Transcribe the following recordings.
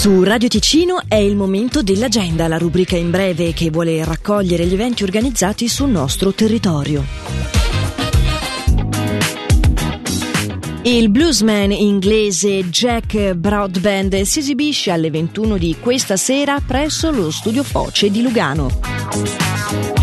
Su Radio Ticino è il momento dell'agenda, la rubrica in breve che vuole raccogliere gli eventi organizzati sul nostro territorio. Il bluesman inglese Jack Broadband si esibisce alle 21 di questa sera presso lo studio Foce di Lugano.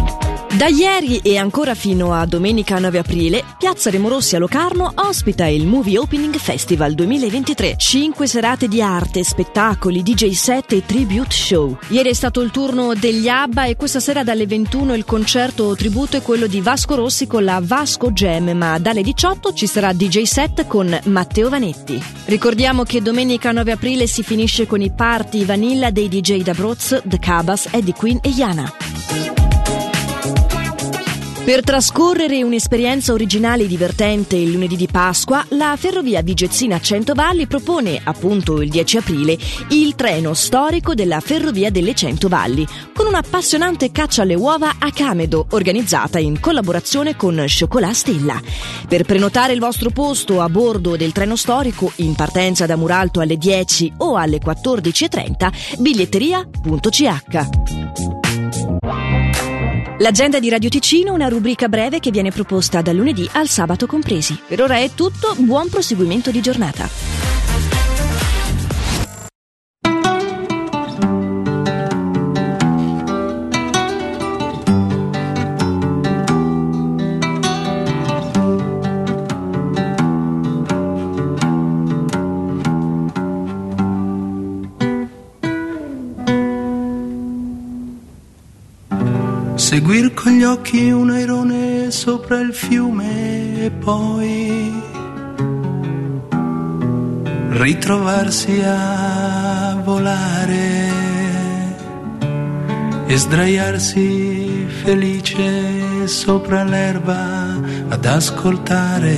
Da ieri e ancora fino a domenica 9 aprile, Piazza Remorossi a Locarno ospita il Movie Opening Festival 2023. Cinque serate di arte, spettacoli, DJ set e tribute show. Ieri è stato il turno degli ABBA e questa sera dalle 21 il concerto tributo è quello di Vasco Rossi con la Vasco Jam, ma dalle 18 ci sarà DJ set con Matteo Vanetti. Ricordiamo che domenica 9 aprile si finisce con i party vanilla dei DJ da Broz, The Cabas, Eddie Queen e Yana. Per trascorrere un'esperienza originale e divertente il lunedì di Pasqua, la ferrovia Vigezzina Centovalli propone, appunto il 10 aprile, il treno storico della ferrovia delle Centovalli, con un'appassionante caccia alle uova a Camedo, organizzata in collaborazione con Chocolat Stella. Per prenotare il vostro posto a bordo del treno storico, in partenza da Muralto alle 10 o alle 14.30, biglietteria.ch. L'agenda di Radio Ticino, una rubrica breve che viene proposta dal lunedì al sabato compresi. Per ora è tutto, buon proseguimento di giornata. Seguir con gli occhi un airone sopra il fiume e poi ritrovarsi a volare e sdraiarsi felice sopra l'erba ad ascoltare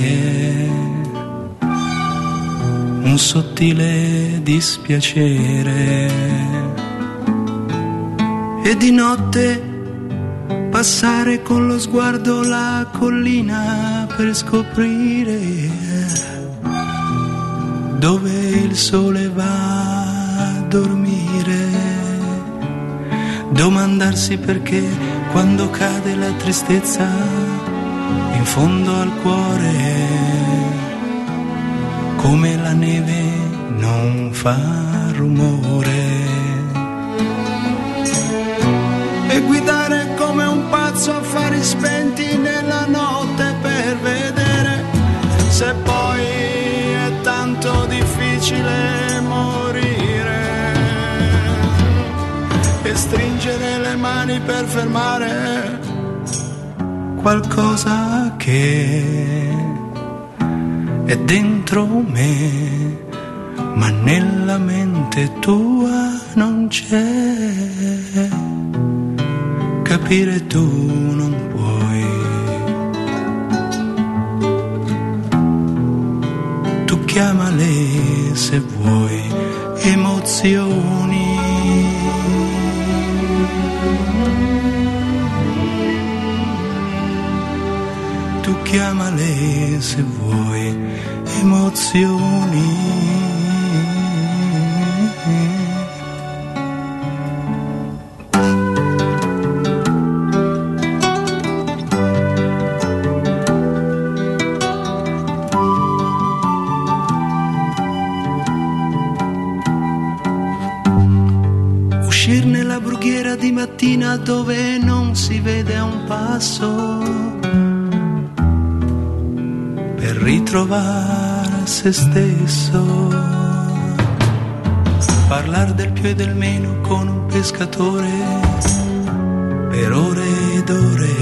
un sottile dispiacere. E di notte passare con lo sguardo la collina per scoprire dove il sole va a dormire. Domandarsi perché quando cade la tristezza in fondo al cuore, come la neve non fa rumore. Spenti nella notte per vedere se poi è tanto difficile morire. E stringere le mani per fermare qualcosa che è dentro me, ma nella mente tua non c'è. Capire tu non chiamale se vuoi emozioni. Tu chiamale se vuoi emozioni. Nella brughiera di mattina dove non si vede un passo per ritrovare se stesso. Parlare del più e del meno con un pescatore per ore ed ore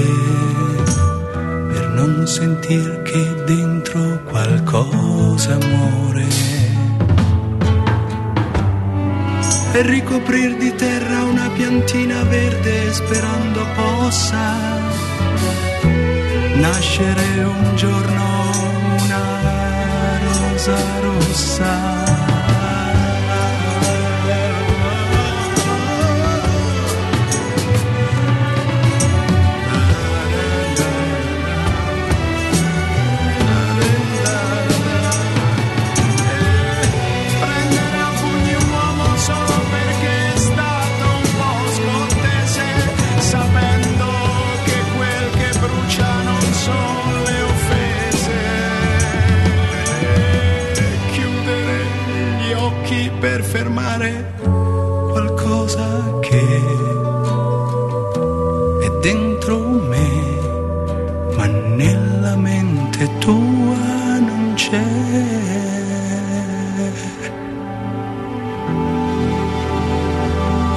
per non sentir che dentro qualcosa muore e ricoprir di terra una piantina verde sperando possa nascere un giorno una rosa rossa. Per fermare qualcosa che è dentro me, ma nella mente tua non c'è.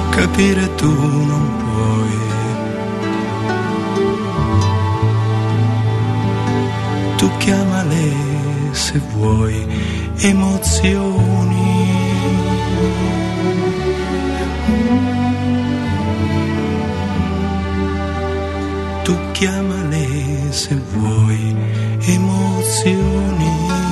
Capire tu non puoi. Tu chiamale se vuoi emozioni. Chiamale se vuoi emozioni.